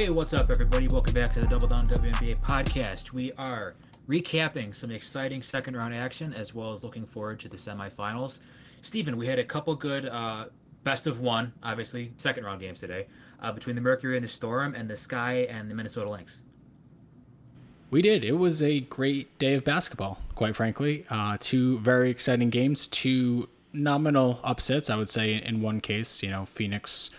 Hey, what's up, everybody? Welcome back to the Double Down WNBA podcast. We are recapping some exciting second round action as well as looking forward to the semifinals. Stephen, we had a couple good uh, best of one, obviously, second round games today uh, between the Mercury and the Storm and the Sky and the Minnesota Lynx. We did. It was a great day of basketball, quite frankly. Uh, two very exciting games, two nominal upsets, I would say, in one case. You know, Phoenix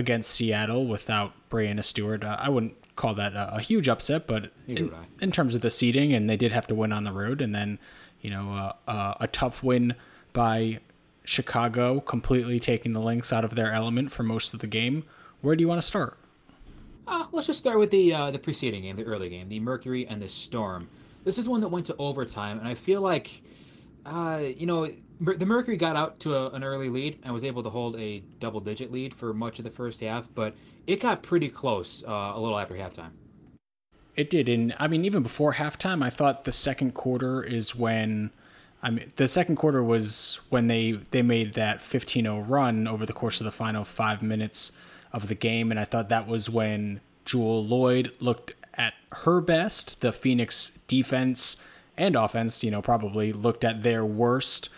against Seattle without Breanna Stewart. Uh, I wouldn't call that a, a huge upset, but in, in, terms of the seeding, and they did have to win on the road, and then you know uh, uh, a tough win by Chicago, completely taking the Lynx out of their element for most of the game. Where do you want to start? Uh, let's just start with the uh, the preceding game, the early game, the Mercury and the Storm. This is one that went to overtime, and I feel like, uh, you know, the Mercury got out to a, an early lead and was able to hold a double digit lead for much of the first half, but it got pretty close uh, a little after halftime. It did, and I mean, even before halftime, I thought the second quarter is when. I mean, the second quarter was when they they made that 15-0 run over the course of the final five minutes of the game, and I thought that was when Jewell Loyd looked at her best. The Phoenix defense and offense, you know, probably looked at their worst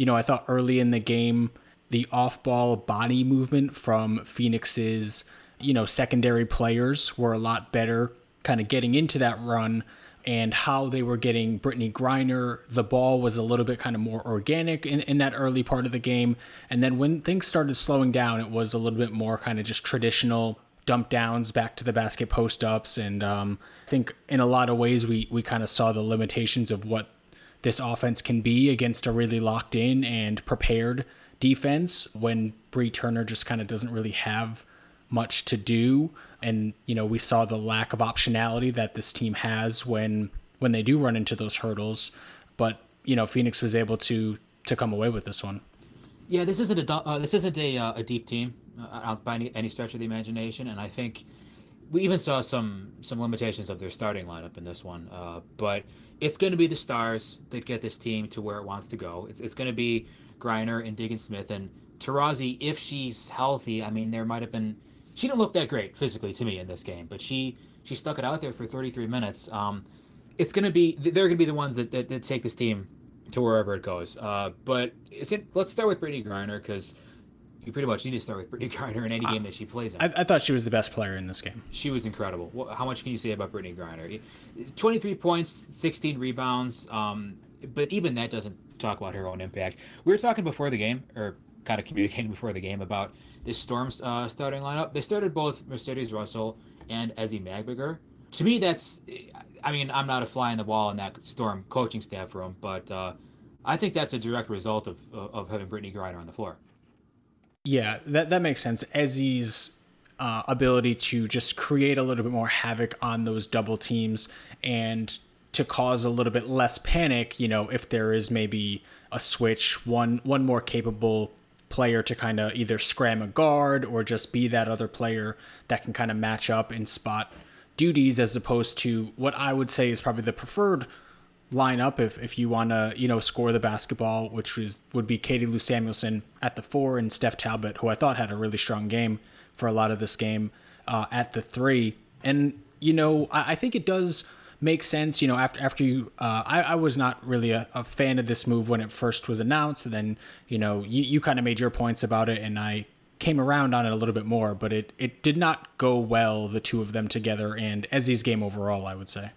you know, I thought early in the game, the off ball body movement from Phoenix's, you know, secondary players were a lot better, kind of getting into that run and how they were getting Brittney Griner. The ball was a little bit kind of more organic in, in that early part of the game. And then when things started slowing down, it was a little bit more kind of just traditional dump downs back to the basket post ups. And um, I think in a lot of ways, we, we kind of saw the limitations of what this offense can be against a really locked in and prepared defense when Bree Turner just kind of doesn't really have much to do. And, you know, we saw the lack of optionality that this team has when when they do run into those hurdles. But, you know, Phoenix was able to to come away with this one. Yeah, this isn't a uh, this isn't a, uh, a deep team uh, by any, any stretch of the imagination, and I think we even saw some some limitations of their starting lineup in this one. Uh, but it's going to be the stars that get this team to where it wants to go. It's, it's going to be Griner and Diggins Smith and Taurasi if she's healthy. I mean, there might have been she didn't look that great physically to me in this game, but she she stuck it out there for 33 minutes. Um, it's going to be they're going to be the ones that, that, that take this team to wherever it goes. Uh, but it, let's start with Brittney Griner because you pretty much need to start with Brittney Griner in any game that she plays in. I, I, thought she was the best player in this game. She was incredible. How much can you say about Brittney Griner? 23 points, 16 rebounds. Um, but even that doesn't talk about her own impact. We were talking before the game, or kind of communicating before the game about this Storm's uh, starting lineup. They started both Mercedes Russell and Ezi Magbegor. To me, that's. I mean, I'm not a fly in the wall in that Storm coaching staff room, but uh, I think that's a direct result of, of having Brittney Griner on the floor. Yeah, that that makes sense. Ezi's uh, ability to just create a little bit more havoc on those double teams and to cause a little bit less panic. You know, if there is maybe a switch, one one more capable player to kind of either scram a guard or just be that other player that can kind of match up and spot duties as opposed to what I would say is probably the preferred line up if, if you want to you know score the basketball, which was would be Katie Lou Samuelson at the four and Steph Talbot, who I thought had a really strong game for a lot of this game uh, at the three. And you know I, I, think it does make sense. You know after after you, uh, I, I was not really a, a, fan of this move when it first was announced. And then you know you, you kind of made your points about it, and I came around on it a little bit more, but it it did not go well the two of them together and Ezi's game overall, I would say.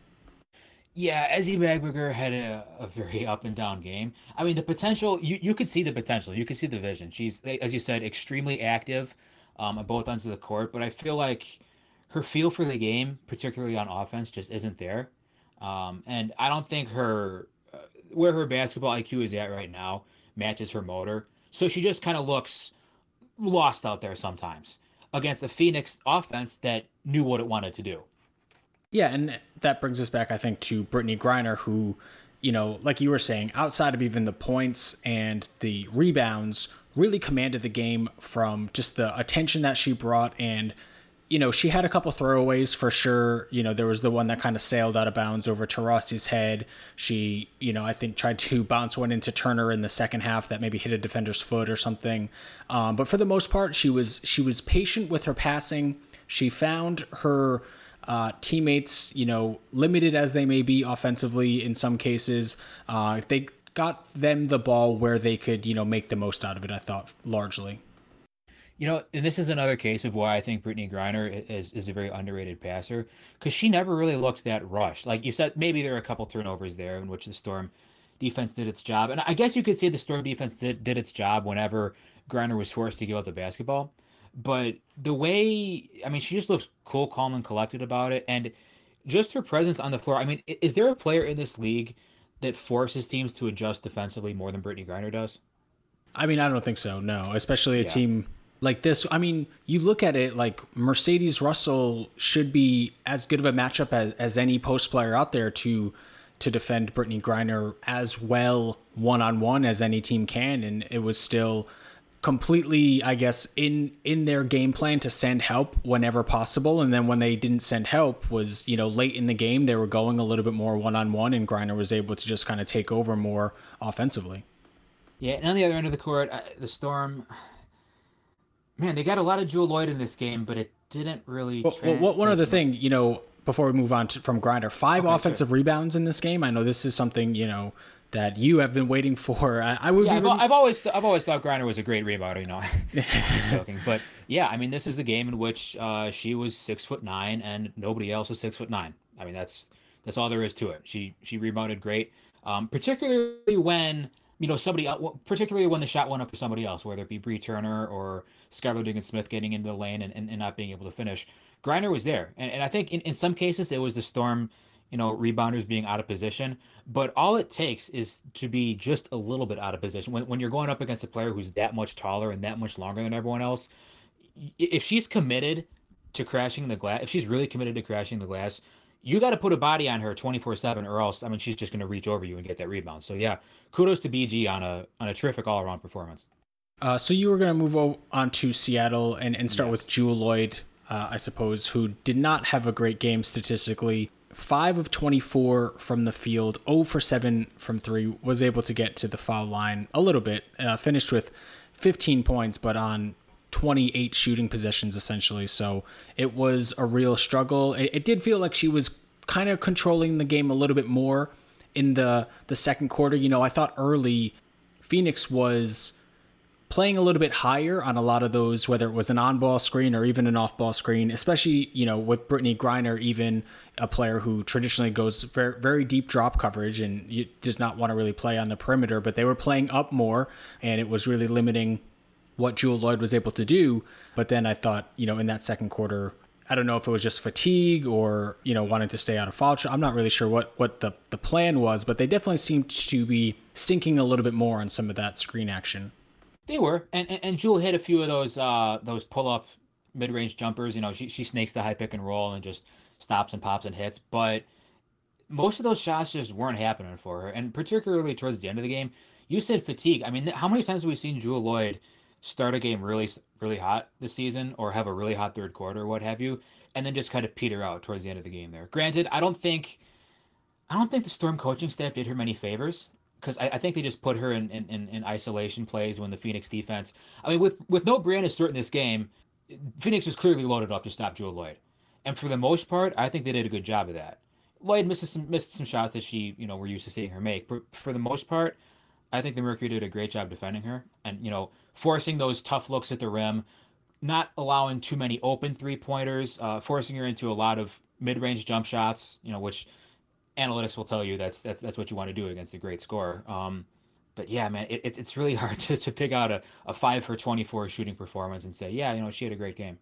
Yeah, Ezi Magbegor had a, a very up and down game. I mean, the potential, you, you could see the potential. You could see the vision. She's, as you said, extremely active um, on both ends of the court, but I feel like her feel for the game, particularly on offense, just isn't there. Um, and I don't think her, uh, where her basketball IQ is at right now, matches her motor. So she just kind of looks lost out there sometimes against the Phoenix offense that knew what it wanted to do. Yeah, and that brings us back, I think, to Brittney Griner, who, you know, like you were saying, outside of even the points and the rebounds, really commanded the game from just the attention that she brought. And, you know, she had a couple throwaways for sure. You know, there was the one that kind of sailed out of bounds over Taurasi's head. She, you know, I think tried to bounce one into Turner in the second half that maybe hit a defender's foot or something. Um, but for the most part, she was she was patient with her passing She found her uh, teammates, you know, limited as they may be offensively in some cases. Uh, they got them the ball where they could, you know, make the most out of it. I thought largely. You know, and this is another case of why I think Brittney Griner is, is a very underrated passer because she never really looked that rushed. Like you said, maybe there are a couple turnovers there in which the Storm defense did its job. And I guess you could say the Storm defense did, did its job whenever Griner was forced to give up the basketball. But the way, I mean, she just looks cool, calm, and collected about it. And just her presence on the floor. I mean, is there a player in this league that forces teams to adjust defensively more than Brittney Griner does? I mean, I don't think so. No, especially a yeah. team like this. I mean, you look at it like Mercedes Russell should be as good of a matchup as, as any post player out there to to defend Brittney Griner as well one on one as any team can, and it was still completely i guess in in their game plan to send help whenever possible. And then when they didn't send help was you know late in the game they were going a little bit more one-on-one and griner was able to just kind of take over more offensively. Yeah and on the other end of the court uh, the storm man they got a lot of jewell loyd in this game but it didn't really well, well one other thing you know before we move on to, from griner five okay, offensive sure. rebounds in this game. I know this is something you know that you have been waiting for. I, I would. Yeah, I've, I've, always I've always thought Griner was a great rebounder. You know, joking, but yeah, I mean, this is a game in which uh, she was six foot nine and nobody else was six foot nine. I mean, that's that's all there is to it. She she rebounded great, um, particularly when you know somebody particularly when the shot went up for somebody else, whether it be Bree Turner or Skylar Diggins Smith getting into the lane and, and, and, not being able to finish. Griner was there, and, and I think in, in some cases it was the Storm you know, rebounders being out of position. But all it takes is to be just a little bit out of position. When, when you're going up against a player who's that much taller and that much longer than everyone else, if she's committed to crashing the glass, if she's really committed to crashing the glass, you got to put a body on her 24 7 or else, I mean, she's just going to reach over you and get that rebound. So, yeah, kudos to BG on a, on a terrific all around performance. Uh, so, you were going to move on to Seattle and, and start yes. with Jewell Loyd, uh, I suppose, who did not have a great game statistically. 5 of 24 from the field, 0 for 7 from 3, was able to get to the foul line a little bit. Uh, finished with 15 points, but on 28 shooting possessions essentially. So it was a real struggle. It, it did feel like she was kind of controlling the game a little bit more in the the second quarter. You know, I thought early Phoenix was playing a little bit higher on a lot of those, whether it was an on ball screen or even an off ball screen, especially, you know, with Brittney Griner, even a player who traditionally goes very, very deep drop coverage and does not want to really play on the perimeter, but they were playing up more and it was really limiting what Jewell Loyd was able to do. But then I thought, you know, in that second quarter, I don't know if it was just fatigue or, you know, wanting to stay out of foul. trouble. I'm not really sure what, what the, the plan was, but they definitely seemed to be sinking a little bit more on some of that screen action. They were, and and, and Jewell hit a few of those uh those pull up mid range jumpers. You know, she she snakes the high pick and roll and just stops and pops and hits, but most of those shots just weren't happening for her, and particularly towards the end of the game. You said fatigue. I mean, how many times have we seen Jewell Loyd start a game really really hot this season, or have a really hot third quarter, or what have you, and then just kind of peter out towards the end of the game? There. Granted, I don't think. I don't think the Storm coaching staff did her many favors because I, I, think they just put her in, in, in, isolation plays when the Phoenix defense. I mean, with with no Breanna Stewart in this game, Phoenix was clearly loaded up to stop Jewell Loyd, and for the most part, I think they did a good job of that. Loyd missed some missed some shots that she you know we're used to seeing her make, but for the most part, I think the Mercury did a great job defending her and you know forcing those tough looks at the rim, not allowing too many open three pointers, uh, forcing her into a lot of mid range jump shots, you know which analytics will tell you that's that's that's what you want to do against a great score. Um, but yeah, man, it, it's it's really hard to, to pick out a, a five for twenty four shooting performance and say, yeah, you know, she had a great game.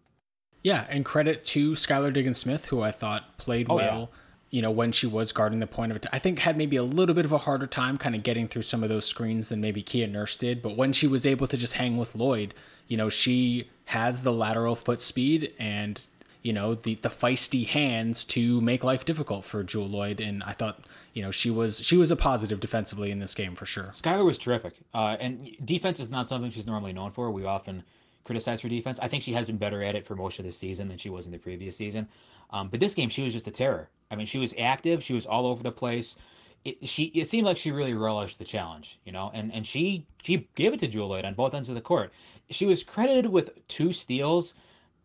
Yeah, and credit to Skylar Diggins Smith, who I thought played oh, well. Yeah. You know, when she was guarding the point of it, I think had maybe a little bit of a harder time kind of getting through some of those screens than maybe Kia Nurse did. But when she was able to just hang with Loyd, you know, she has the lateral foot speed and you know the the feisty hands to make life difficult for Jewell Loyd, and I thought you know she was she was a positive defensively in this game for sure. Skylar was terrific, uh, and defense is not something she's normally known for. We often criticize her defense. I think she has been better at it for most of the season than she was in the previous season. Um, but this game, she was just a terror. I mean, she was active. She was all over the place. It, she it seemed like she really relished the challenge, you know, and and she she gave it to Jewell Loyd on both ends of the court. She was credited with two steals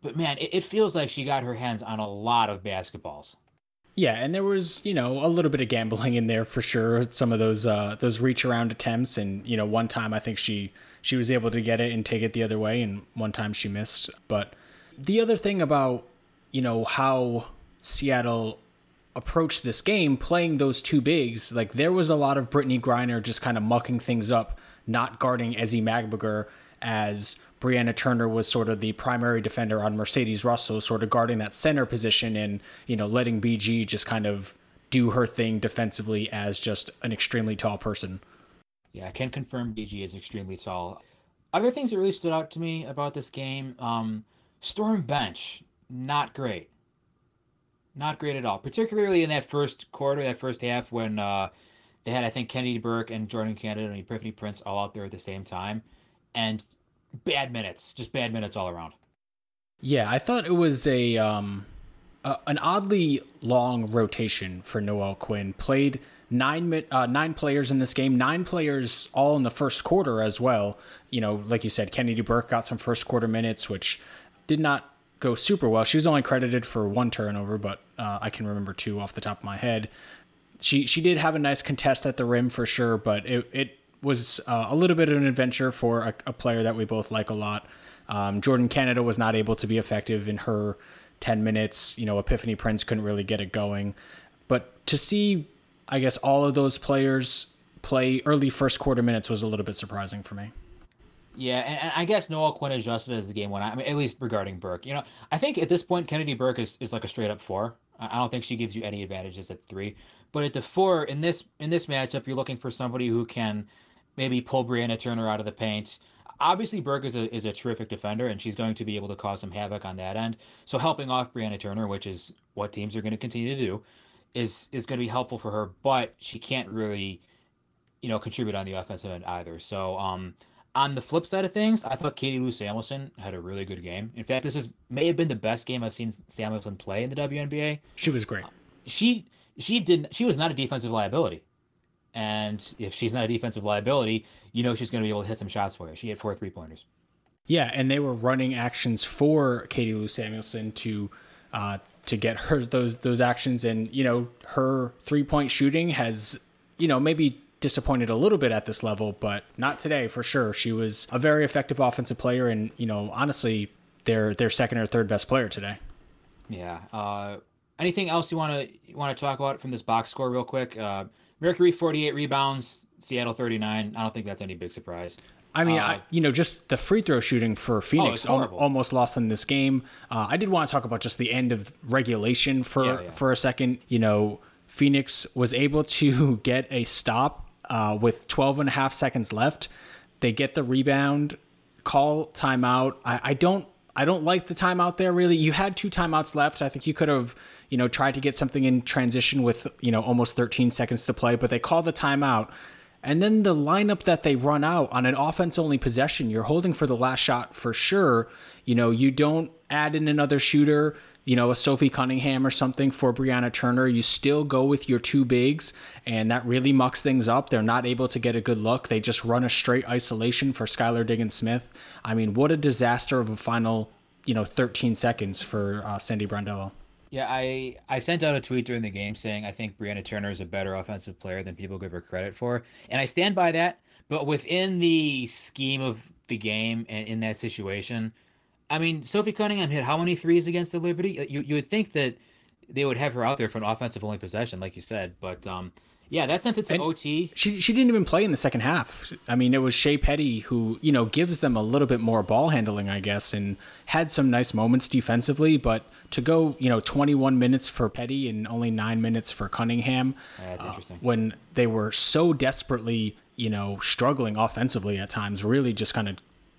but man, it, it feels like she got her hands on a lot of basketballs. Yeah, and there was you know a little bit of gambling in there for sure. Some of those uh, those reach around attempts, and you know one time I think she she was able to get it and take it the other way, and one time she missed. But the other thing about you know how Seattle approached this game, playing those two bigs, like there was a lot of Brittney Griner just kind of mucking things up, not guarding Ezi Magbegor as Brianna Turner was sort of the primary defender on Mercedes Russell, sort of guarding that center position and, you know, letting BG just kind of do her thing defensively as just an extremely tall person. Yeah, I can confirm BG is extremely tall. Other things that really stood out to me about this game, um, Storm bench, not great. Not great at all, particularly in that first quarter, that first half when uh, they had, I think, Kennedy Burke and Jordin Canada and Epiphany Prince all out there at the same time. And bad minutes, just bad minutes all around. Yeah, I thought it was a um, a, an oddly long rotation for Noelle Quinn. Played nine uh, nine players in this game, nine players all in the first quarter as well. You know, like you said, Kennedy Burke got some first quarter minutes, which did not go super well. She was only credited for one turnover, but uh, I can remember two off the top of my head. She she did have a nice contest at the rim for sure, but it it was uh, a little bit of an adventure for a, a player that we both like a lot. Um, Jordin Canada was not able to be effective in her 10 minutes. You know, Epiphany Prince couldn't really get it going. But to see, I guess, all of those players play early first quarter minutes was a little bit surprising for me. Yeah, and, I guess Noelle Quinn adjusted as the game went on. I mean, at least regarding Burke. You know, I think at this point, Kennedy Burke is, is like a straight up four. I don't think she gives you any advantages at three. But at the four in this in this matchup, you're looking for somebody who can maybe pull Brianna Turner out of the paint. Obviously, Burke is a, is a terrific defender, and she's going to be able to cause some havoc on that end. So helping off Brianna Turner, which is what teams are going to continue to do, is is going to be helpful for her. But she can't really, you know, contribute on the offensive end either. So um, on the flip side of things, I thought Katie Lou Samuelson had a really good game. In fact, this is may have been the best game I've seen Samuelson play in the WNBA. She was great. She she did she was not a defensive liability. And if she's not a defensive liability, you know she's going to be able to hit some shots for you. She hit four three pointers. Yeah, and they were running actions for Katie Lou Samuelson to uh, to get her those those actions, and you know her three point shooting has you know maybe disappointed a little bit at this level, but not today for sure. She was a very effective offensive player, and you know honestly, their their second or third best player today. Yeah. Uh, anything else you want to want to talk about from this box score real quick? Uh, Mercury 48 rebounds, Seattle 39. I don't think that's any big surprise. I mean, uh, I, you know, just the free throw shooting for Phoenix oh, al- almost lost in this game. Uh, I did want to talk about just the end of regulation for yeah, yeah. for a second. You know, Phoenix was able to get a stop uh, with 12 and a half seconds left. They get the rebound, call timeout. I, I don't I don't like the timeout there really. You had two timeouts left. I think you could have, you know, tried to get something in transition with, you know, almost 13 seconds to play, but they call the timeout. And then the lineup that they run out on an offense only possession, you're holding for the last shot for sure. You know, you don't add in another shooter, you know, a Sophie Cunningham or something for Brianna Turner. You still go with your two bigs, and that really mucks things up. They're not able to get a good look. They just run a straight isolation for Skylar Diggins Smith. I mean, what a disaster of a final, you know, 13 seconds for uh, Sandy Brondello. Yeah, I I sent out a tweet during the game saying I think Brianna Turner is a better offensive player than people give her credit for, and I stand by that. But within the scheme of the game and in that situation, I mean, Sophie Cunningham hit how many threes against the Liberty? You you would think that they would have her out there for an offensive only possession, like you said, but um, yeah, that sent it to and OT. She she didn't even play in the second half. I mean, it was Shey Peddy who you know gives them a little bit more ball handling, I guess, and had some nice moments defensively. But to go you know 21 minutes for Peddy and only nine minutes for Cunningham, that's uh, interesting. When they were so desperately you know struggling offensively at times, really just kind of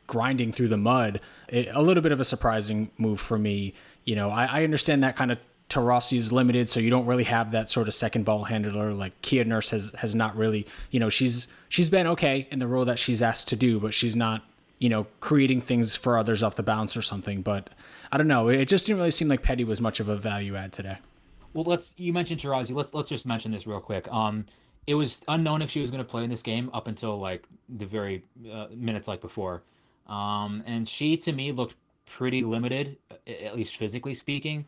grinding through the mud. It, a little bit of a surprising move for me. You know, I, I understand that kind of Taurasi is limited, so you don't really have that sort of second ball handler. Like Kia Nurse has has not really, you know, she's she's been okay in the role that she's asked to do, but she's not, you know, creating things for others off the bounce or something. But I don't know. It just didn't really seem like Peddy was much of a value add today. Well, let's you mentioned Taurasi. Let's let's just mention this real quick. Um, it was unknown if she was going to play in this game up until like the very uh, minutes like before. Um, and she to me looked pretty limited, at least physically speaking.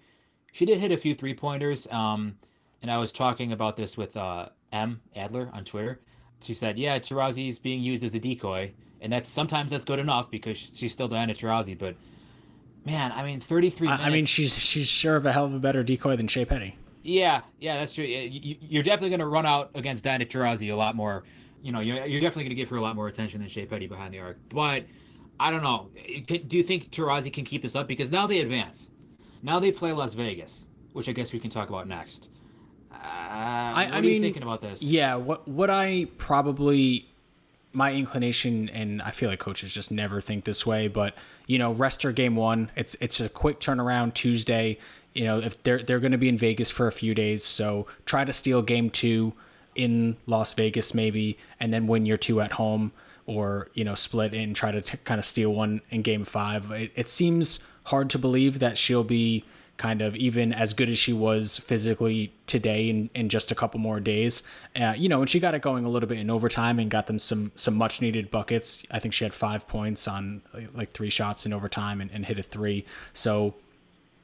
She did hit a few three pointers. Um, and I was talking about this with uh, M Adler on Twitter. She said, "Yeah, is being used as a decoy, and that's sometimes that's good enough because she's still Diana Taurasi. But man, I mean, thirty three. I, mean, she's she's sure of a hell of a better decoy than Shey Peddy. Yeah, yeah, that's true. You're definitely going to run out against Diana Taurasi a lot more. You know, you're, you're definitely going to give her a lot more attention than Shey Peddy behind the arc. But I don't know. Do you think Taurasi can keep this up? Because now they advance. Now they play Las Vegas, which I guess we can talk about next. Uh, I, what I are mean, you thinking about this? Yeah, what what I probably my inclination, and I feel like coaches just never think this way, but you know, rest her game one. It's it's a quick turnaround Tuesday. You know, if they're they're going to be in Vegas for a few days, so try to steal game two in Las Vegas maybe, and then win your two at home, or you know, split and try to t- kind of steal one in game five. It, it seems hard to believe that she'll be kind of even as good as she was physically today in, in just a couple more days. Uh, you know, and she got it going a little bit in overtime and got them some some much needed buckets. I think she had five points on like three shots in overtime and, and hit a three. So,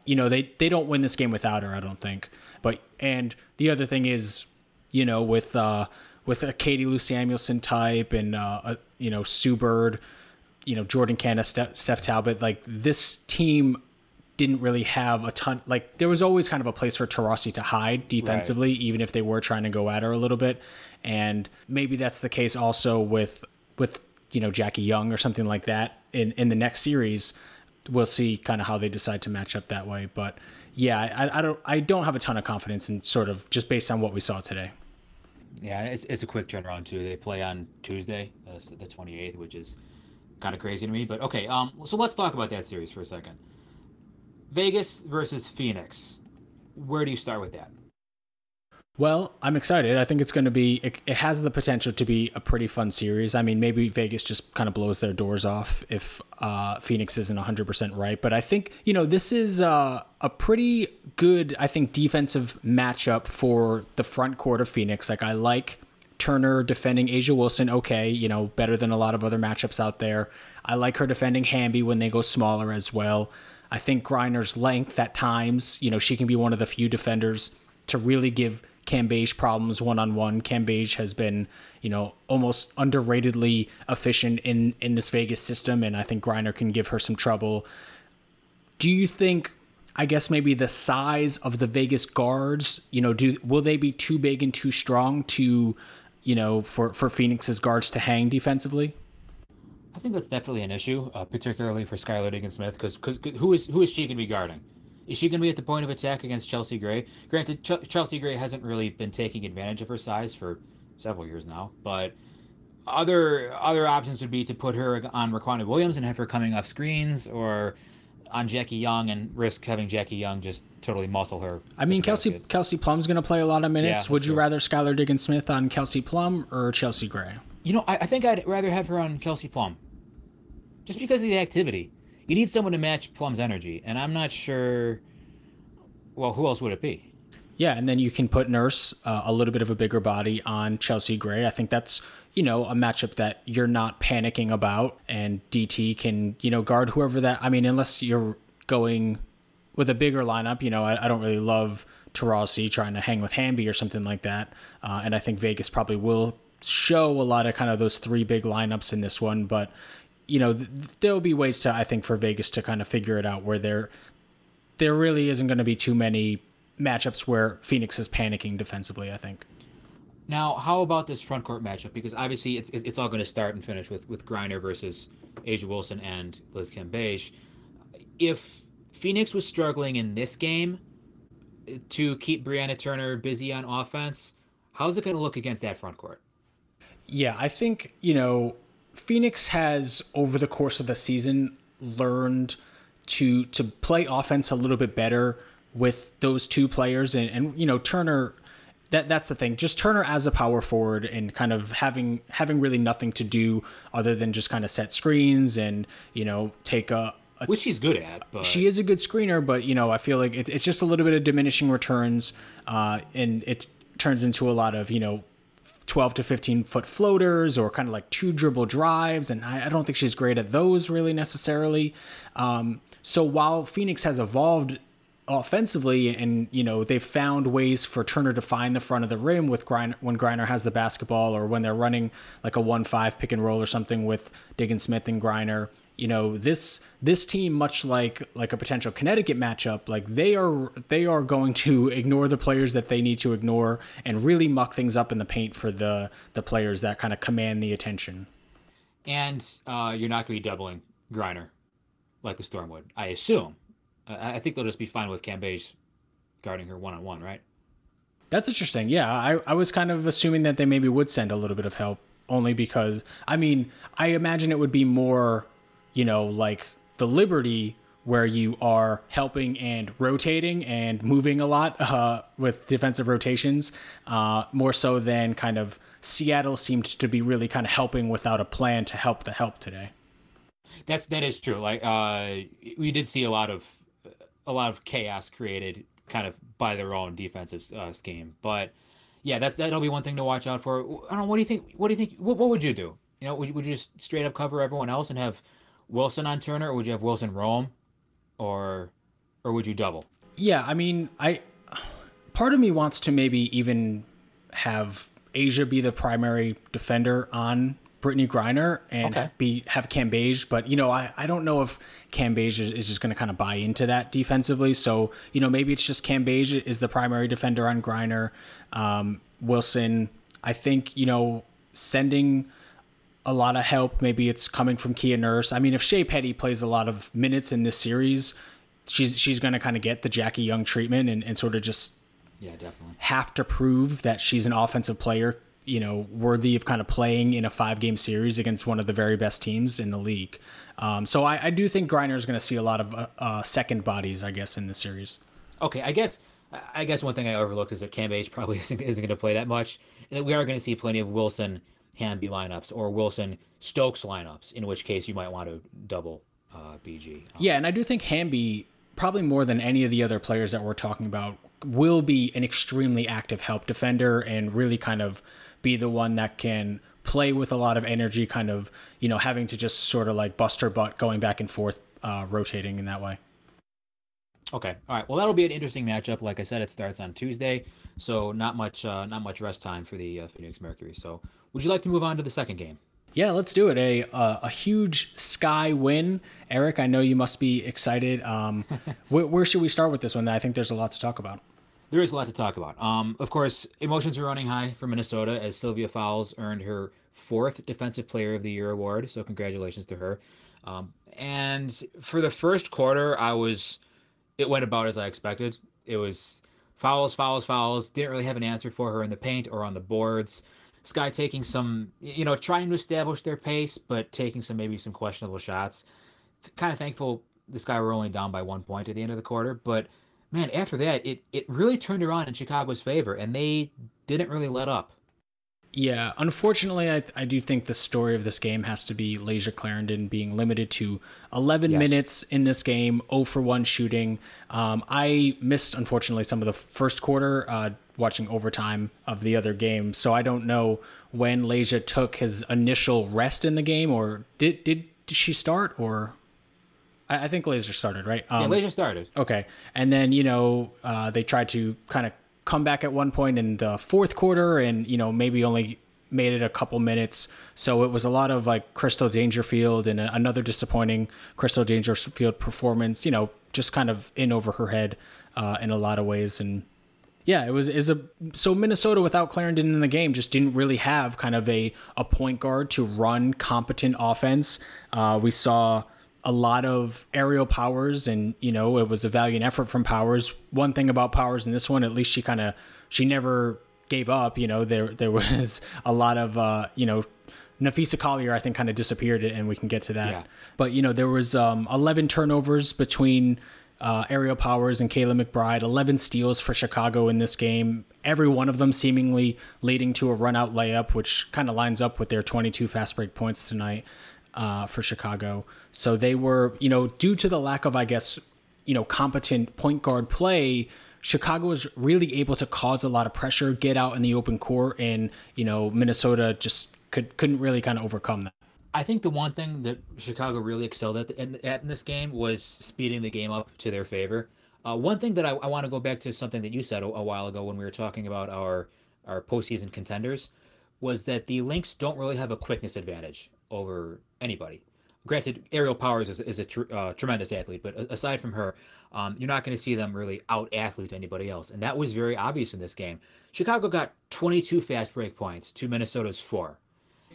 you know, they they don't win this game without her. I don't think. But and the other thing is, you know, with uh, with a Katie Lou Samuelson type and uh, a, you know Sue Bird you know Jordin Canada, Steph, Steph Talbot, like this team didn't really have a ton. Like there was always kind of a place for Taurasi to hide defensively, right. even if they were trying to go at her a little bit. And maybe that's the case also with with you know Jackie Young or something like that in in the next series. We'll see kind of how they decide to match up that way, but yeah, I, I don't I don't have a ton of confidence in sort of just based on what we saw today. Yeah, it's, it's a quick turnaround too. They play on Tuesday, uh, the twenty eighth, which is kind of crazy to me. But okay, um, so let's talk about that series for a second. Vegas versus Phoenix. Where do you start with that? Well, I'm excited. I think it's going to be, it, it, has the potential to be a pretty fun series. I mean, maybe Vegas just kind of blows their doors off if uh, Phoenix isn't 100% right. But I think, you know, this is uh, a pretty good, I think, defensive matchup for the front court of Phoenix. Like, I like Turner defending A'ja Wilson, okay, you know, better than a lot of other matchups out there. I like her defending Hamby when they go smaller as well. I think Griner's length at times, you know, she can be one of the few defenders to really give Cambage problems one on one. Cambage has been, you know, almost underratedly efficient in in this Vegas system, and I think Griner can give her some trouble. Do you think? I guess maybe the size of the Vegas guards, you know, do will they be too big and too strong to, you know, for for Phoenix's guards to hang defensively? I think that's definitely an issue, uh, particularly for Skylar Diggins Smith, because who is who is she going to be guarding? Is she going to be at the point of attack against Chelsea Gray? Granted, Ch- Chelsea Gray hasn't really been taking advantage of her size for several years now, but other other options would be to put her on Riquna Williams and have her coming off screens, or on Jackie Young and risk having Jackie Young just totally muscle her. I mean, Kelsey Kelsey Plum's going to play a lot of minutes. Yeah, Would you true. rather Skylar Diggins Smith on Kelsey Plum or Chelsea Gray? You know, I, I, think I'd rather have her on Kelsey Plum just because of the activity. You need someone to match Plum's energy, and I'm not sure. Well, who else would it be? Yeah, and then you can put Nurse uh, a little bit of a bigger body on Chelsea Gray. I think that's you know a matchup that you're not panicking about, and DT can you know guard whoever that. I mean, unless you're going with a bigger lineup, you know, I, I don't really love Taurasi trying to hang with Hamby or something like that. Uh, and I think Vegas probably will show a lot of kind of those three big lineups in this one, but you know, th- there'll be ways to I think for Vegas to kind of figure it out where there there really isn't going to be too many matchups where Phoenix is panicking defensively. I think. Now, how about this front court matchup? Because obviously, it's it's all going to start and finish with with Griner versus A'ja Wilson and Liz Cambage. If Phoenix was struggling in this game eh, to keep Brianna Turner busy on offense, how's it going to look against that front court? Yeah, I think you know Phoenix has over the course of the season learned to to play offense a little bit better with those two players. And, and you know Turner that that's the thing. Just Turner as a power forward and kind of having having really nothing to do other than just kind of set screens and you know take a, a which she's good at but she is a good screener but you know I feel like it, it's just a little bit of diminishing returns uh, and it turns into a lot of you know 12 to 15 foot floaters or kind of like two dribble drives. And I, I don't think she's great at those really necessarily. Um, So while Phoenix has evolved offensively and you know they've found ways for Turner to find the front of the rim with Griner when Griner has the basketball or when they're running like a 1-5 pick and roll or something with Diggins Smith and Griner you know this this team much like like a potential Connecticut matchup like they are they are going to ignore the players that they need to ignore and really muck things up in the paint for the the players that kind of command the attention and uh, you're not going to be doubling Griner like the Storm would I assume I think they'll just be fine with Cambage guarding her one on one, right? That's interesting. Yeah, I, I was kind of assuming that they maybe would send a little bit of help, only because, I mean, I imagine it would be more, you know, like the Liberty where you are helping and rotating and moving a lot uh, with defensive rotations, uh, more so than kind of Seattle seemed to be really kind of helping without a plan to help the help today. That's that is true. Like uh, we did see a lot of a lot of chaos created kind of by their own defensive uh, scheme. But yeah, that's that'll be one thing to watch out for. I don't know. What do you think? What do you think? What, what would you do? You know, would, would you just straight up cover everyone else and have Wilson on Turner, or would you have Wilson roam, or or would you double? Yeah, I mean, I part of me wants to maybe even have A'ja be the primary defender on Brittney Griner and okay. be have Cambage, but you know, I, I don't know if Cambage is, is just going to kind of buy into that defensively. So you know, maybe it's just Cambage is the primary defender on Griner. Um, Wilson, I think you know, sending a lot of help. Maybe it's coming from Kia Nurse. I mean, if Shey Peddy plays a lot of minutes in this series, she's she's going to kind of get the Jackie Young treatment and, and sort of just yeah, definitely have to prove that she's an offensive player you know, worthy of kind of playing in a five game series against one of the very best teams in the league. Um, so I, I, do think Griner is going to see a lot of uh, uh, second bodies, I guess, in the series. Okay, I guess I guess one thing I overlooked is that Cambage probably isn't, isn't going to play that much. That We are going to see plenty of Wilson Hamby lineups or Wilson Stokes lineups, in which case you might want to double uh, BG. Um, yeah, and I do think Hamby probably more than any of the other players that we're talking about will be an extremely active help defender and really kind of be the one that can play with a lot of energy, kind of, you know, having to just sort of like bust her butt going back and forth, uh, rotating in that way. Okay. All right. Well, that'll be an interesting matchup. Like I said, it starts on Tuesday, so not much, uh, not much rest time for the uh, Phoenix Mercury. So, would you like to move on to the second game? Yeah, let's do it. A uh, a huge sky win, Eric. I know you must be excited. Um, wh- where should we start with this one? I think there's a lot to talk about there is a lot to talk about. Um, of course, emotions are running high for Minnesota as Sylvia Fowles earned her fourth Defensive Player of the Year award. So congratulations to her. Um, and for the first quarter, I was, it went about as I expected. It was Fowles, Fowles, Fowles. Didn't really have an answer for her in the paint or on the boards. Sky taking some, you know, trying to establish their pace, but taking some maybe some questionable shots. Kind of thankful the Sky were only down by one point at the end of the quarter, but man, after that, it, it really turned around in Chicago's favor, and they didn't really let up. Yeah, unfortunately, I, I do think the story of this game has to be Layshia Clarendon being limited to 11 yes. minutes in this game, 0 for 1 shooting. Um, I missed, unfortunately, some of the first quarter uh, watching overtime of the other game, so I don't know when Layshia took his initial rest in the game, or did, did, she start, or I, I think Laser started, right? Um, yeah, Laser started. Okay, and then you know uh, they tried to kind of come back at one point in the fourth quarter, and you know maybe only made it a couple minutes. So it was a lot of like Crystal Dangerfield and another disappointing Crystal Dangerfield performance. You know, just kind of in over her head uh, in a lot of ways, and yeah, it was is a so Minnesota without Clarendon in the game just didn't really have kind of a a point guard to run competent offense. Uh, we saw a lot of aerial powers and you know it was a valiant effort from powers one thing about powers in this one at least she kind of she never gave up you know there there was a lot of uh you know Napheesa Collier, I think, kind of disappeared, and we can get to that. Yeah. But you know, there was um, 11 turnovers between uh, Aerial Powers and Kayla McBride, 11 steals for Chicago in this game. Every one of them seemingly leading to a run-out layup, which kind of lines up with their 22 fast break points tonight uh, for Chicago. So they were, you know, due to the lack of, I guess, you know, competent point guard play, Chicago was really able to cause a lot of pressure, get out in the open court, and you know, Minnesota just could couldn't really kind of overcome that. I think the one thing that Chicago really excelled at, in, at in this game was speeding the game up to their favor. Uh, one thing that I, I want to go back to something that you said a, a, while ago when we were talking about our our postseason contenders was that the Lynx don't really have a quickness advantage over anybody. Granted, Aerial Powers is, is a tr- uh, tremendous athlete, but aside from her, um, you're not going to see them really out athlete anybody else, and that was very obvious in this game. Chicago got 22 fast break points to Minnesota's four,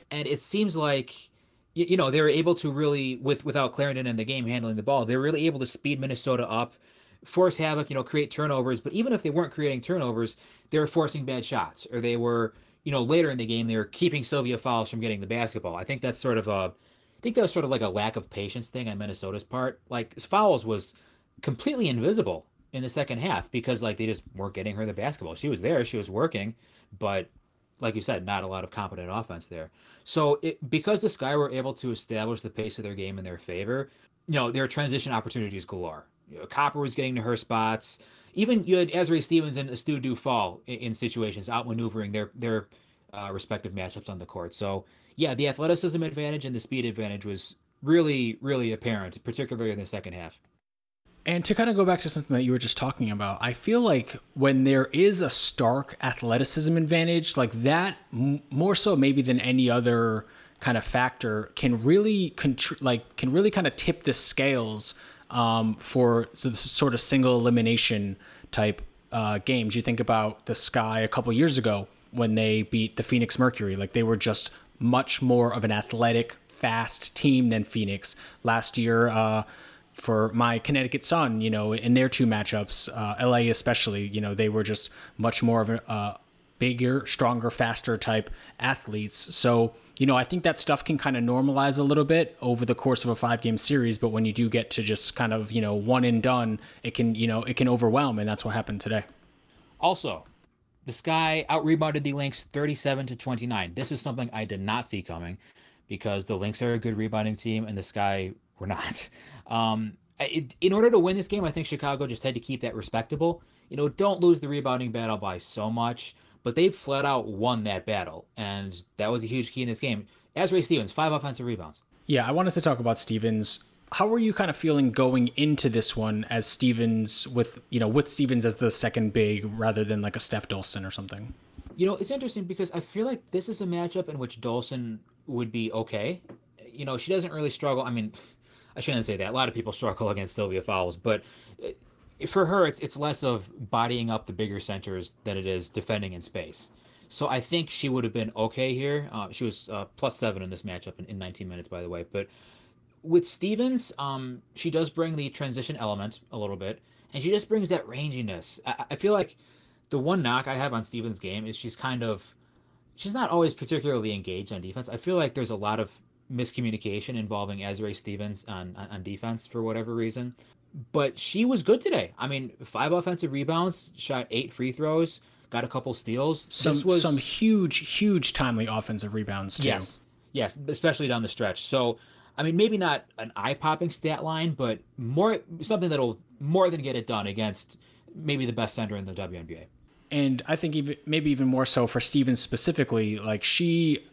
and it seems like you know they were able to really with without Clarendon in the game handling the ball, they were really able to speed Minnesota up force havoc, you know, create turnovers. But even if they weren't creating turnovers, they were forcing bad shots, or they were, you know, later in the game they were keeping Sylvia Fowles from getting the basketball. I think that's sort of a, think that was sort of like a lack of patience thing on Minnesota's part. Like Fowles was completely invisible in the second half because like they just weren't getting her the basketball. She was there, she was working, but like you said, not a lot of competent offense there. So it, because the Sky were able to establish the pace of their game in their favor, you know, their transition opportunities galore. You know, Copper was getting to her spots. Even you had Azurá Stevens and Stu Dufall in, in situations, outmaneuvering their their uh, respective matchups on the court. So yeah, the athleticism advantage and the speed advantage was really really apparent, particularly in the second half. And to kind of go back to something that you were just talking about, I feel like when there is a stark athleticism advantage, like that, m- more so maybe than any other kind of factor, can really contr- like can really kind of tip the scales um, for sort of single elimination type uh, games. You think about the Sky a couple years ago when they beat the Phoenix Mercury, like they were just much more of an athletic, fast team than Phoenix. Last year, uh, for my Connecticut Sun, you know, in their two matchups, uh, LA especially, you know, they were just much more of a uh, bigger, stronger, faster type athletes. So you know, I think that stuff can kind of normalize a little bit over the course of a five game series. But when you do get to just kind of, you know, one and done, it can, you know, it can overwhelm. And that's what happened today. Also, the Sky out rebounded the Lynx 37 to 29. This is something I did not see coming because the Lynx are a good rebounding team and the Sky were not. Um, it, in order to win this game, I think Chicago just had to keep that respectable. You know, don't lose the rebounding battle by so much but they flat out won that battle, and that was a huge key in this game. Azurá Stevens, five offensive rebounds. Yeah, I wanted to talk about Stevens. How were you kind of feeling going into this one as Stevens with you know with Stevens as the second big rather than like a Steph Dolson or something? You know, it's interesting because I feel like this is a matchup in which Dolson would be okay. You know, she doesn't really struggle. I mean, I shouldn't say that. A lot of people struggle against Sylvia Fowles, but for her, it's it's less of bodying up the bigger centers than it is defending in space. So I think she would have been okay here. Uh, she was uh, plus seven in this matchup in, in 19 minutes, by the way. But with Stevens, um, she does bring the transition element a little bit, and she just brings that ranginess. I, I feel like the one knock I have on Stevens' game is she's kind of she's not always particularly engaged on defense. I feel like there's a lot of miscommunication involving Azurá Stevens on, on, on defense for whatever reason but she was good today. I mean, five offensive rebounds, shot eight free throws, got a couple steals. Some was... some huge, huge timely offensive rebounds too. Yes, yes, especially down the stretch. So, I mean, maybe not an eye popping stat line, but more something that'll more than get it done against maybe the best center in the WNBA. And I think even maybe even more so for Stevens specifically, like she,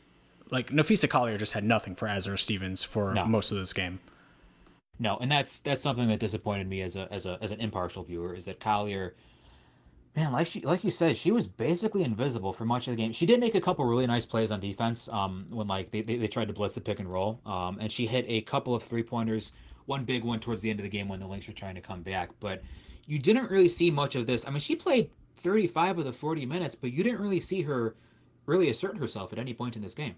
like Napheesa Collier just had nothing for Azurá Stevens for no. most of this game. No, and that's that's something that disappointed me as a as a as an impartial viewer is that Collier, man, like she like you said, she was basically invisible for much of the game. She did make a couple really nice plays on defense. Um, when like they, they, they tried to blitz the pick and roll. Um, and she hit a couple of three pointers, one big one towards the end of the game when the Lynx were trying to come back. But you didn't really see much of this. I mean, she played 35 of the 40 minutes, but you didn't really see her really assert herself at any point in this game.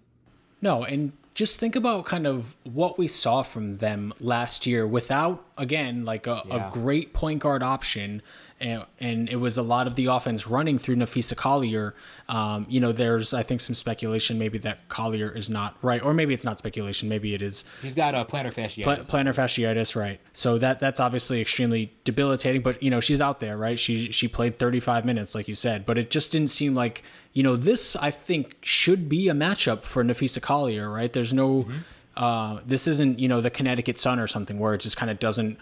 No, and just think about kind of what we saw from them last year without, again, like a, yeah. a great point guard option and, and it was a lot of the offense running through Napheesa Collier. Um, you know, there's I think some speculation maybe that Collier is not right, or maybe it's not speculation. Maybe it is. She's got a plantar fasciitis. Pla- plantar fasciitis, right? So that that's obviously extremely debilitating. But you know, she's out there, right? She she played 35 minutes, like you said, but it just didn't seem like you know this. I think should be a matchup for Napheesa Collier, right? There's no. Mm-hmm. Uh, this isn't you know the Connecticut Sun or something where it just kind of doesn't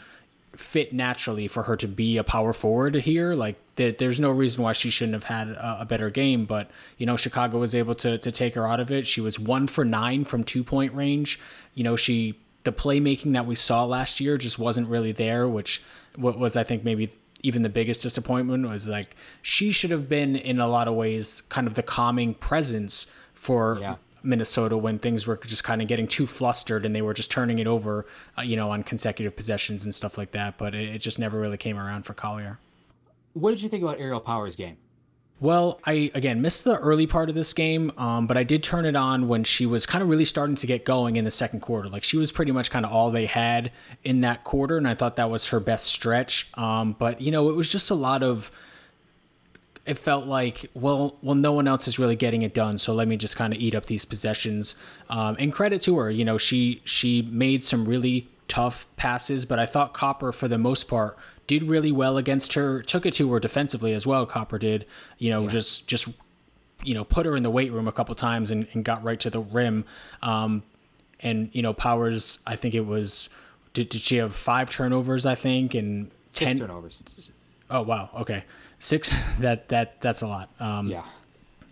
fit naturally for her to be a power forward here. Like there, there's no reason why she shouldn't have had a, a, better game. But you know, Chicago was able to to take her out of it. She was one for nine from two point range. You know, she the playmaking that we saw last year just wasn't really there, which what was I think maybe even the biggest disappointment was like she should have been in a lot of ways kind of the calming presence for yeah. Minnesota when things were just kind of getting too flustered and they were just turning it over, uh, you know, on consecutive possessions and stuff like that. But it, it just never really came around for Collier. What did you think about Aerial Powers' game? Well, I again missed the early part of this game, um, but I did turn it on when she was kind of really starting to get going in the second quarter. Like she was pretty much kind of all they had in that quarter, and I thought that was her best stretch. Um, but you know, it was just a lot of. It felt like well, well, no one else is really getting it done, so let me just kind of eat up these possessions. Um, and credit to her, you know, she she made some really tough passes, but I thought Copper for the most part did really well against her. Took it to her defensively as well. Copper did, you know, yeah. just just you know put her in the weight room a couple times and, and got right to the rim. Um, and you know Powers, I think it was did, did she have five turnovers? I think and ten turnovers. Oh wow, okay, six. That that that's a lot. Um, yeah.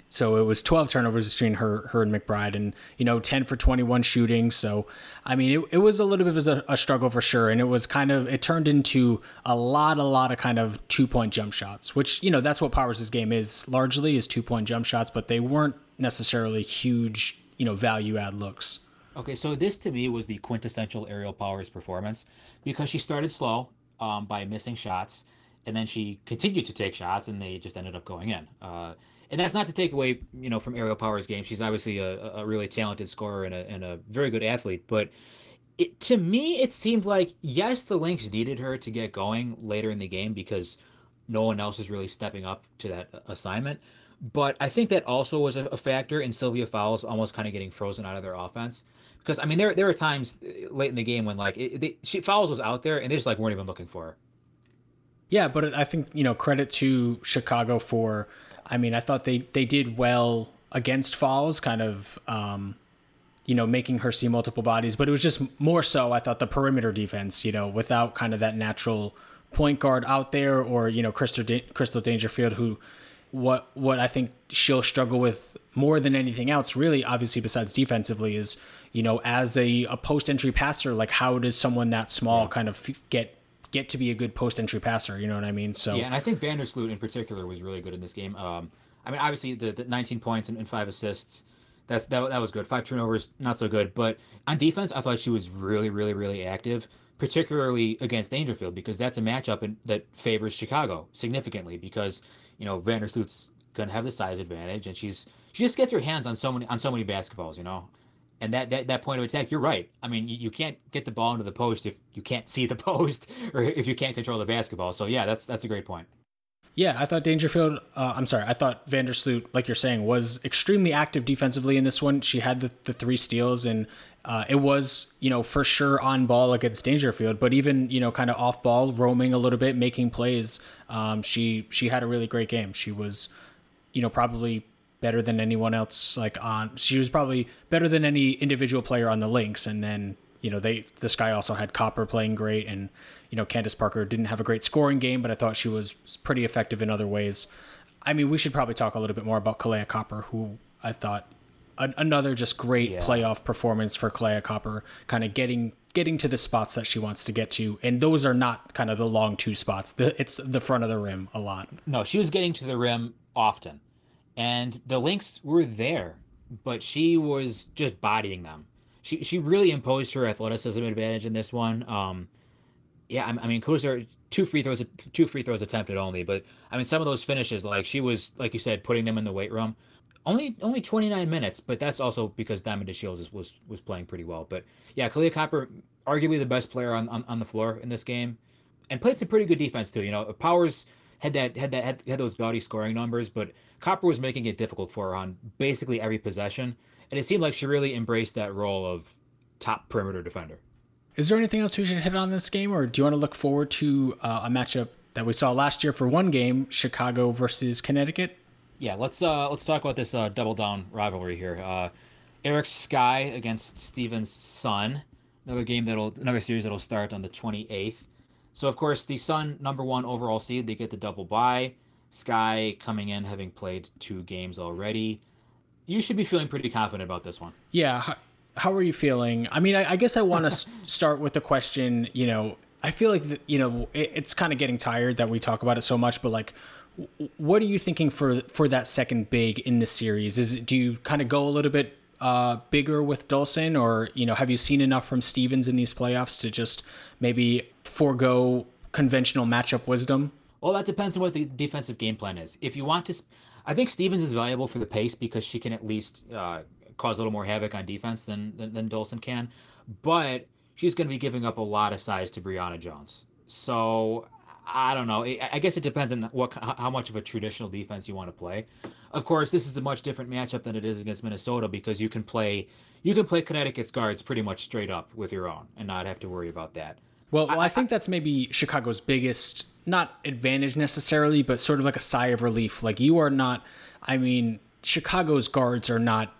So it was 12 turnovers between her, her and McBride, and you know 10 for 21 shooting. So I mean, it, it was a little bit of a, a struggle for sure, and it was kind of it turned into a lot, a lot of kind of two point jump shots, which you know that's what Powers' game is largely is two point jump shots, but they weren't necessarily huge, you know, value add looks. Okay, so this to me was the quintessential Aerial Powers performance because she started slow um, by missing shots, and then she continued to take shots, and they just ended up going in. Uh, and that's not to take away, you know, from Aerial Powers' game. She's obviously a, a really talented scorer and a, and a very good athlete. But it, to me, it seemed like yes, the Lynx needed her to get going later in the game because no one else is really stepping up to that assignment. But I think that also was a, factor in Sylvia Fowles almost kind of getting frozen out of their offense. Because I mean, there there were times uh, late in the game when like it, she Fowles was out there and they just like weren't even looking for her. Yeah, but I think you know credit to Chicago for I mean, I thought they they did well against Fowles, kind of. Um, you know, making her see multiple bodies, but it was just more so. I thought the perimeter defense, you know, without kind of that natural point guard out there, or you know, Crystal da- Crystal Dangerfield, who what what I think she'll struggle with more than anything else, really, obviously besides defensively, is you know, as a, a post entry passer, like how does someone that small yeah. kind of f- get get to be a good post entry passer. You know what I mean? So yeah, and I think Vandersloot in particular was really good in this game. Um, I mean, obviously the, the 19 points and, and five assists. That's that, that was good. Five turnovers, not so good. But on defense, I thought she was really, really, really active, particularly against Dangerfield because that's a matchup in, that favors Chicago significantly because you know Vandersloot's gonna have the size advantage and she's she just gets her hands on so many on so many basketballs. You know, and that, that that point of attack, you're right. I mean, you, you can't get the ball into the post if you can't see the post or if you can't control the basketball. So yeah, that's that's a great point. Yeah, I thought Dangerfield. Uh, I'm sorry, I thought Vandersloot, like you're saying, was extremely active defensively in this one. She had the, the three steals, and uh, it was you know for sure on ball against Dangerfield, but even you know kind of off ball, roaming a little bit, making plays. Um, she she had a really great game. She was, you know, probably better than anyone else like on she was probably better than any individual player on the Lynx and then you know they this guy also had Copper playing great and you know Candace Parker didn't have a great scoring game but I thought she was pretty effective in other ways. I mean we should probably talk a little bit more about Kahleah Copper who I thought another just great yeah. playoff performance for Kahleah Copper kind of getting getting to the spots that she wants to get to and those are not kind of the long two spots the, it's the front of the rim a lot no she was getting to the rim often and the Lynx were there, but she was just bodying them. She she really imposed her athleticism advantage in this one. Um, yeah, I, I mean, Kuzer two free throws two free throws attempted only, but I mean some of those finishes like she was like you said putting them in the weight room. Only only 29 minutes, but that's also because Diamond DeShields was was playing pretty well. But yeah, Kahleah Copper, arguably the best player on, on, on the floor in this game, and played some pretty good defense too. You know, Powers had that had that had, had those gaudy scoring numbers, but Copper was making it difficult for her on basically every possession, and it seemed like she really embraced that role of top perimeter defender. Is there anything else we should hit on this game, or do you want to look forward to uh, a matchup that we saw last year for one game, Chicago versus Connecticut? Yeah, let's uh, let's talk about this uh, double down rivalry here. Uh, Eric Sky against Steven Sun, another game that'll another series that'll start on the twenty eighth. So of course the Sun number one overall seed, they get the double bye. Sky coming in having played two games already. You should be feeling pretty confident about this one. Yeah. How, how are you feeling? I mean, I, I guess I want to start with the question. You know, I feel like the, you know it, it's kind of getting tired that we talk about it so much, but like what are you thinking for for that second big in the series? Is it, do you kind of go a little bit uh, bigger with Dolson, or you know, have you seen enough from Stevens in these playoffs to just maybe forego conventional matchup wisdom? Well, that depends on what the defensive game plan is. If you want to, I think Stevens is valuable for the pace because she can at least uh, cause a little more havoc on defense than than, than Dolson can, but she's going to be giving up a lot of size to Brionna Jones. So I don't know. I guess it depends on what how much of a traditional defense you want to play. Of course, this is a much different matchup than it is against Minnesota because you can play you can play Connecticut's guards pretty much straight up with your own and not have to worry about that. Well, well I, I think that's maybe Chicago's biggest not advantage necessarily, but sort of like a sigh of relief. Like you are not. I mean, Chicago's guards are not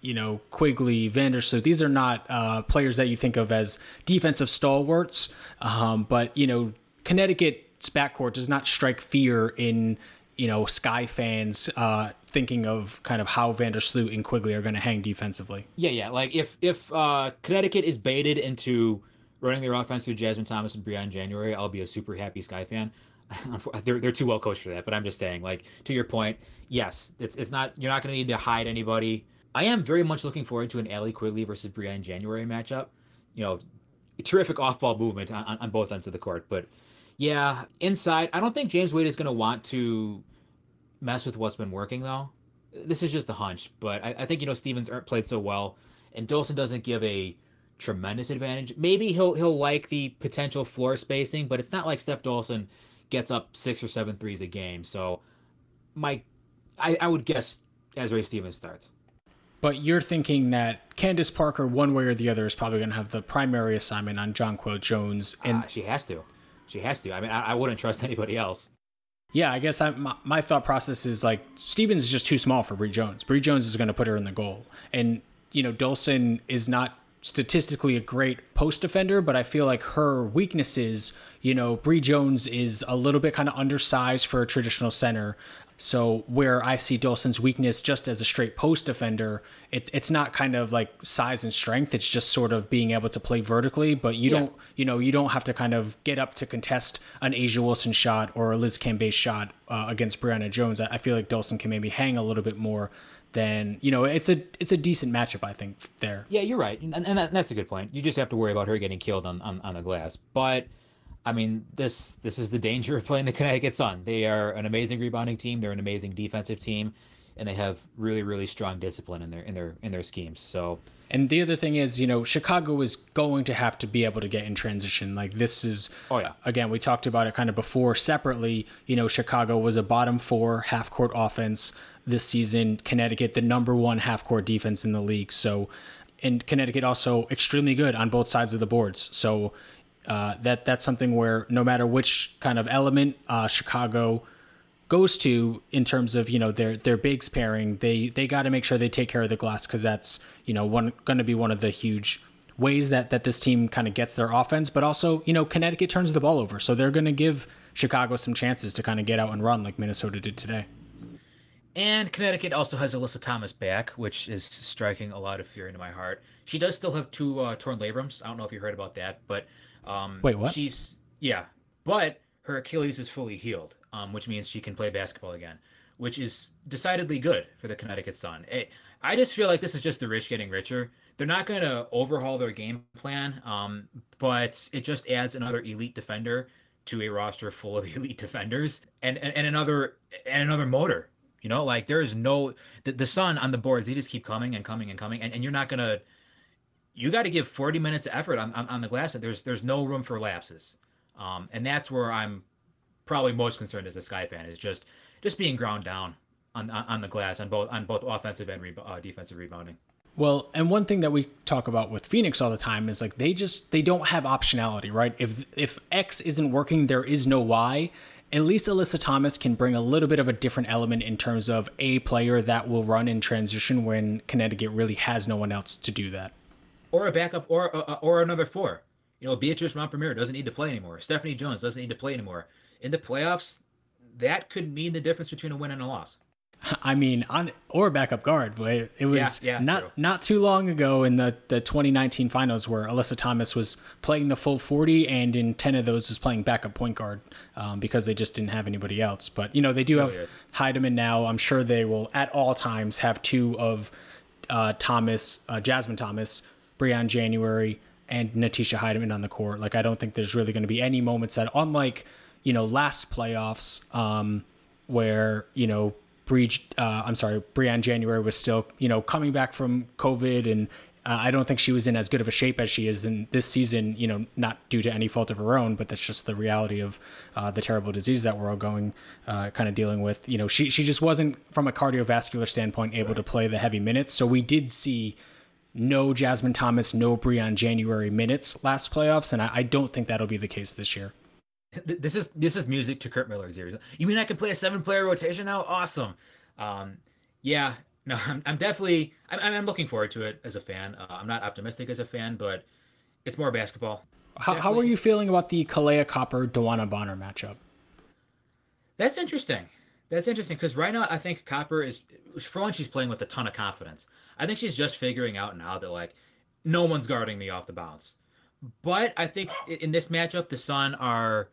you know, Quigley, Vandersloot. These are not uh, players that you think of as defensive stalwarts. Um, but, you know, Connecticut's backcourt does not strike fear in you know Sky fans uh, thinking of kind of how Vandersloot and Quigley are going to hang defensively. Yeah, yeah. Like if if uh, Connecticut is baited into running their offense through Jasmine Thomas and Briann January, I'll be a super happy Sky fan. they're they're too well coached for that. But I'm just saying, like to your point, yes, it's it's not you're not going to need to hide anybody. I am very much looking forward to an Allie Quigley versus Briann January matchup. You know, terrific off ball movement on, on both ends of the court, but yeah, inside, I don't think James Wade is going to want to mess with what's been working though. This is just a hunch, but I, I think you know Stevens played so well, and Dolson doesn't give a tremendous advantage. Maybe he'll he'll like the potential floor spacing, but it's not like Steph Dolson gets up six or seven threes a game. So, my, I, I would guess Azurá Stevens starts. But you're thinking that Candace Parker, one way or the other, is probably going to have the primary assignment on Jonquel Jones, and uh, she has to. She has to. I mean, I, I wouldn't trust anybody else. Yeah, I guess I, my, my, thought process is like Stevens is just too small for Bree Jones. Bree Jones is going to put her in the goal, and you know Dolson is not statistically a great post defender, but I feel like her weaknesses, you know, Bree Jones is a little bit kind of undersized for a traditional center. So where I see Dolson's weakness just as a straight post defender, it, it's not kind of like size and strength. It's just sort of being able to play vertically. But you yeah. don't, you know, you don't have to kind of get up to contest an A'ja Wilson shot or a Liz Cambage shot uh, against Brionna Jones. I, I feel like Dolson can maybe hang a little bit more than you know. It's a it's a decent matchup, I think. There. Yeah, you're right, and, and that's a good point. You just have to worry about her getting killed on on, on the glass, but I mean, this this is the danger of playing the Connecticut Sun. They are an amazing rebounding team. They're an amazing defensive team, and they have really really strong discipline in their in their in their schemes. So. And the other thing is, you know, Chicago is going to have to be able to get in transition. Like this is, oh yeah. Again, we talked about it kind of before separately. You know, Chicago was a bottom four half court offense this season. Connecticut, the number one half court defense in the league. So, and Connecticut also extremely good on both sides of the boards. So uh, that that's something where no matter which kind of element uh, Chicago goes to in terms of you know their their bigs pairing, they they got to make sure they take care of the glass because that's you know one going to be one of the huge ways that that this team kind of gets their offense. But also you know Connecticut turns the ball over, so they're going to give Chicago some chances to kind of get out and run like Minnesota did today. And Connecticut also has Alyssa Thomas back, which is striking a lot of fear into my heart. She does still have two uh, torn labrums. I don't know if you heard about that, but um, Wait, what? She's yeah, but her Achilles is fully healed, um, which means she can play basketball again, which is decidedly good for the Connecticut Sun. It, I just feel like this is just the rich getting richer. They're not going to overhaul their game plan, um, but it just adds another elite defender to a roster full of elite defenders and, and, and another and another motor. You know, like there is no the, the sun on the boards. They just keep coming and coming and coming, and, and you're not gonna you got to give 40 minutes of effort on, on, on, the glass. There's there's no room for lapses, um, and that's where I'm probably most concerned as a Sky fan is just just being ground down on on, the glass on both on both offensive and re- uh, defensive rebounding. Well, and one thing that we talk about with Phoenix all the time is like they just they don't have optionality, right? If if X isn't working, there is no Y. At least Alyssa Thomas can bring a little bit of a different element in terms of a player that will run in transition when Connecticut really has no one else to do that or a backup or uh, or another four. You know, Beatrice Mompremier doesn't need to play anymore. Stephanie Jones doesn't need to play anymore. In the playoffs, that could mean the difference between a win and a loss. I mean, on or backup guard, but it was Yeah, yeah, not true. not too long ago in the, the 2019 finals where Alyssa Thomas was playing the full 40, and in 10 of those was playing backup point guard um, because they just didn't have anybody else. But you know, they do have weird. Hiedeman now. I'm sure they will at all times have two of uh, Thomas, uh, Jasmine Thomas, Briann January, and Natisha Hiedeman on the court. Like I don't think there's really going to be any moments that, unlike you know last playoffs, um, where you know Bree, uh, I'm sorry, Briann January was still you know coming back from COVID and. Uh, I don't think she was in as good of a shape as she is in this season, you know, not due to any fault of her own, but that's just the reality of uh, the terrible disease that we're all going, uh, kind of dealing with. You know, she, she just wasn't, from a cardiovascular standpoint, able to play the heavy minutes. So we did see no Jasmine Thomas, no Briann January minutes last playoffs, and I, I don't think that'll be the case this year. Th- This is this is music to Curt Miller's ears. You mean I can play a seven player rotation now? Awesome. Um, yeah, no, I'm, I'm definitely I'm, I'm looking forward to it as a fan. Uh, I'm not optimistic as a fan, but it's more basketball. How, how are you feeling about the Kahleah Copper DeWanna Bonner matchup? That's interesting. That's interesting because right now I think Copper is for one she's playing with a ton of confidence. I think she's just figuring out now that like no one's guarding me off the bounce. But I think in this matchup the Sun are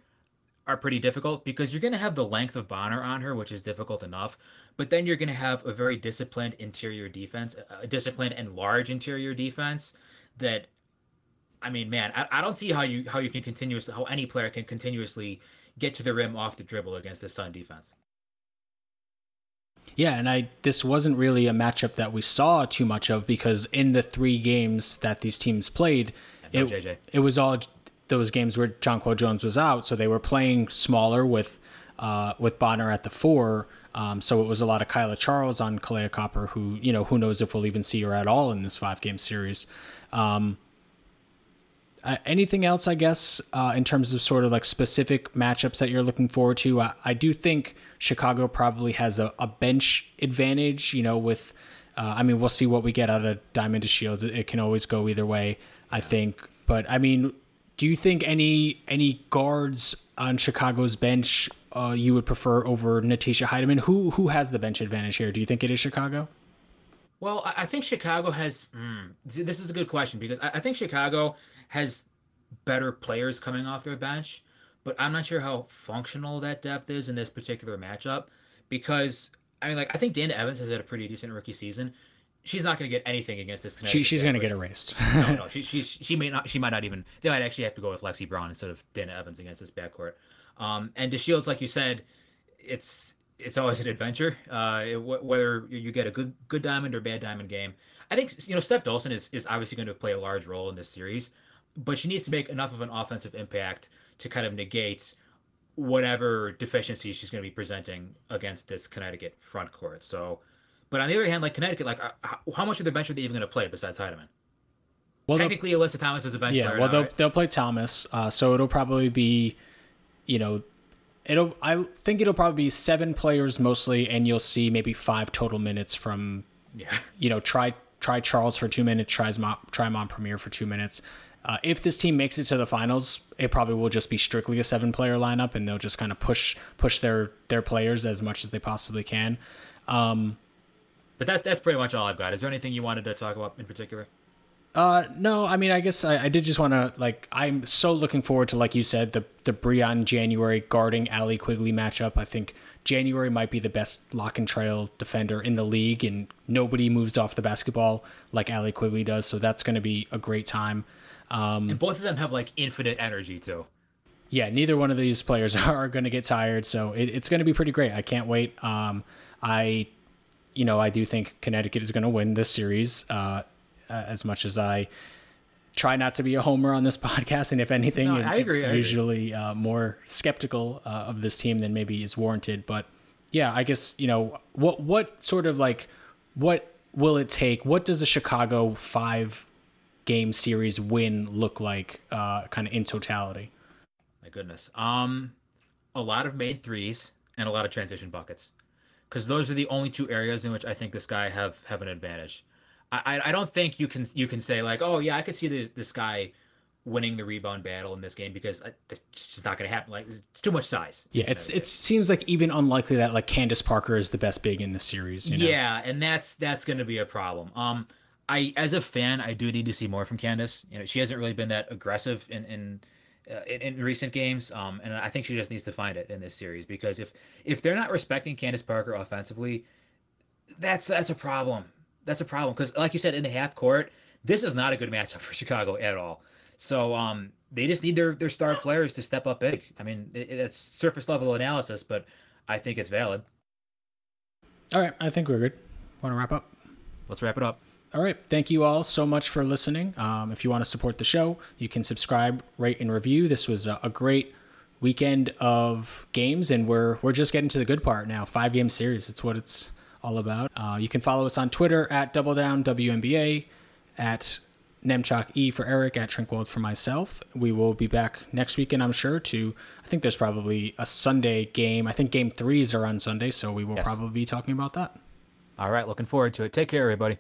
are pretty difficult because you're going to have the length of Bonner on her, which is difficult enough. But then you're going to have a very disciplined interior defense, a a disciplined and large interior defense that I mean, man, I, I don't see how you how you can continuously how any player can continuously get to the rim off the dribble against the Sun defense. Yeah, and I this wasn't really a matchup that we saw too much of because in the three games that these teams played, no it, JJ. it was all those games where Jonquel Jones was out, so they were playing smaller with uh, with Bonner at the four. Um, so it was a lot of Kaila Charles on Kahleah Copper, who you know who knows if we'll even see her at all in this five game series. Um, uh, anything else, I guess, uh, in terms of sort of like specific matchups that you're looking forward to? I, I do think Chicago probably has a, a bench advantage, you know, with, uh, I mean, we'll see what we get out of Diamond DeShields. It, it can always go either way, I think. But I mean, do you think any any guards on Chicago's bench uh, you would prefer over Natisha Hiedeman? Who who has the bench advantage here? Do you think it is Chicago? Well, I think Chicago has. Mm, this is a good question because I I think Chicago has better players coming off their bench, but I'm not sure how functional that depth is in this particular matchup. Because I mean, like I think Dana Evans has had a pretty decent rookie season. She's not going to get anything against this. She, she's going to get erased. no, no, she, she she may not. She might not even. They might actually have to go with Lexie Brown instead of Dana Evans against this backcourt. Um, and DeShields, like you said, it's it's always an adventure. Uh, it- wh- whether you get a good good diamond or bad diamond game, I think you know Steph Dolson is is obviously going to play a large role in this series, but she needs to make enough of an offensive impact to kind of negate whatever deficiencies she's going to be presenting against this Connecticut front court. So. But on the other hand, like Connecticut, like uh, how, how much of their bench are they even going to play besides Hiedeman? Well, Technically, Alyssa Thomas is a bench Yeah, player. well, now, they'll right? they'll play Thomas, uh, so it'll probably be, you know, it'll I think it'll probably be seven players mostly, and you'll see maybe five total minutes from, yeah. you know, try try Charles for two minutes, tries Mon, try Mompremier for two minutes. Uh, if this team makes it to the finals, it probably will just be strictly a seven player lineup, and they'll just kind of push push their their players as much as they possibly can. But that's that's pretty much all I've got. Is there anything you wanted to talk about in particular? Uh, no, I mean, I guess I, I did just want to like. I'm so looking forward to, like you said, the the Briann January guarding Allie Quigley matchup. I think January might be the best lock and trail defender in the league, and nobody moves off the basketball like Allie Quigley does. So that's going to be a great time. And both of them have like infinite energy too. yeah, neither one of these players are going to get tired, so it, it's going to be pretty great. I can't wait. Um, I, you know, I do think Connecticut is going to win this series. Uh, uh, as much as I try not to be a homer on this podcast, and if anything, No, I'm I agree, I agree. usually uh, more skeptical uh, of this team than maybe is warranted. But yeah, I guess you know what what sort of like what will it take? What does a Chicago five game series win look like, uh, kind of in totality? My goodness. Um, a lot of made threes and a lot of transition buckets, because those are the only two areas in which I think this guy have have an advantage. I I, don't think you can you can say like, oh yeah, I could see the, this guy winning the rebound battle in this game because it's just not going to happen. Like it's too much size. Yeah, it's it seems like even unlikely that like Candace Parker is the best big in the series. You know? Yeah, and that's that's going to be a problem. Um, I as a fan, I do need to see more from Candace. You know, she hasn't really been that aggressive in in uh, in, in, recent games. Um, and I think she just needs to find it in this series because if if they're not respecting Candace Parker offensively, that's that's a problem. That's a problem because, like you said, in the half court, this is not a good matchup for Chicago at all. So um, they just need their their star players to step up big. I mean, it, it's surface level analysis, but I think it's valid. All right, I think we're good. Want to wrap up? Let's wrap it up. All right. Thank you all so much for listening. Um, if you want to support the show, you can subscribe, rate, and review. This was a, a, great weekend of games, and we're we're just getting to the good part now. Five game series. It's what it's all about. Uh, you can follow us on Twitter at Double Down WNBA, at Nemchock E for Eric, at Trinkwald for myself. We will be back next weekend, I'm sure. To I think there's probably a Sunday game. I think game threes are on Sunday, so we will yes. probably be talking about that. All right. Looking forward to it. Take care, everybody.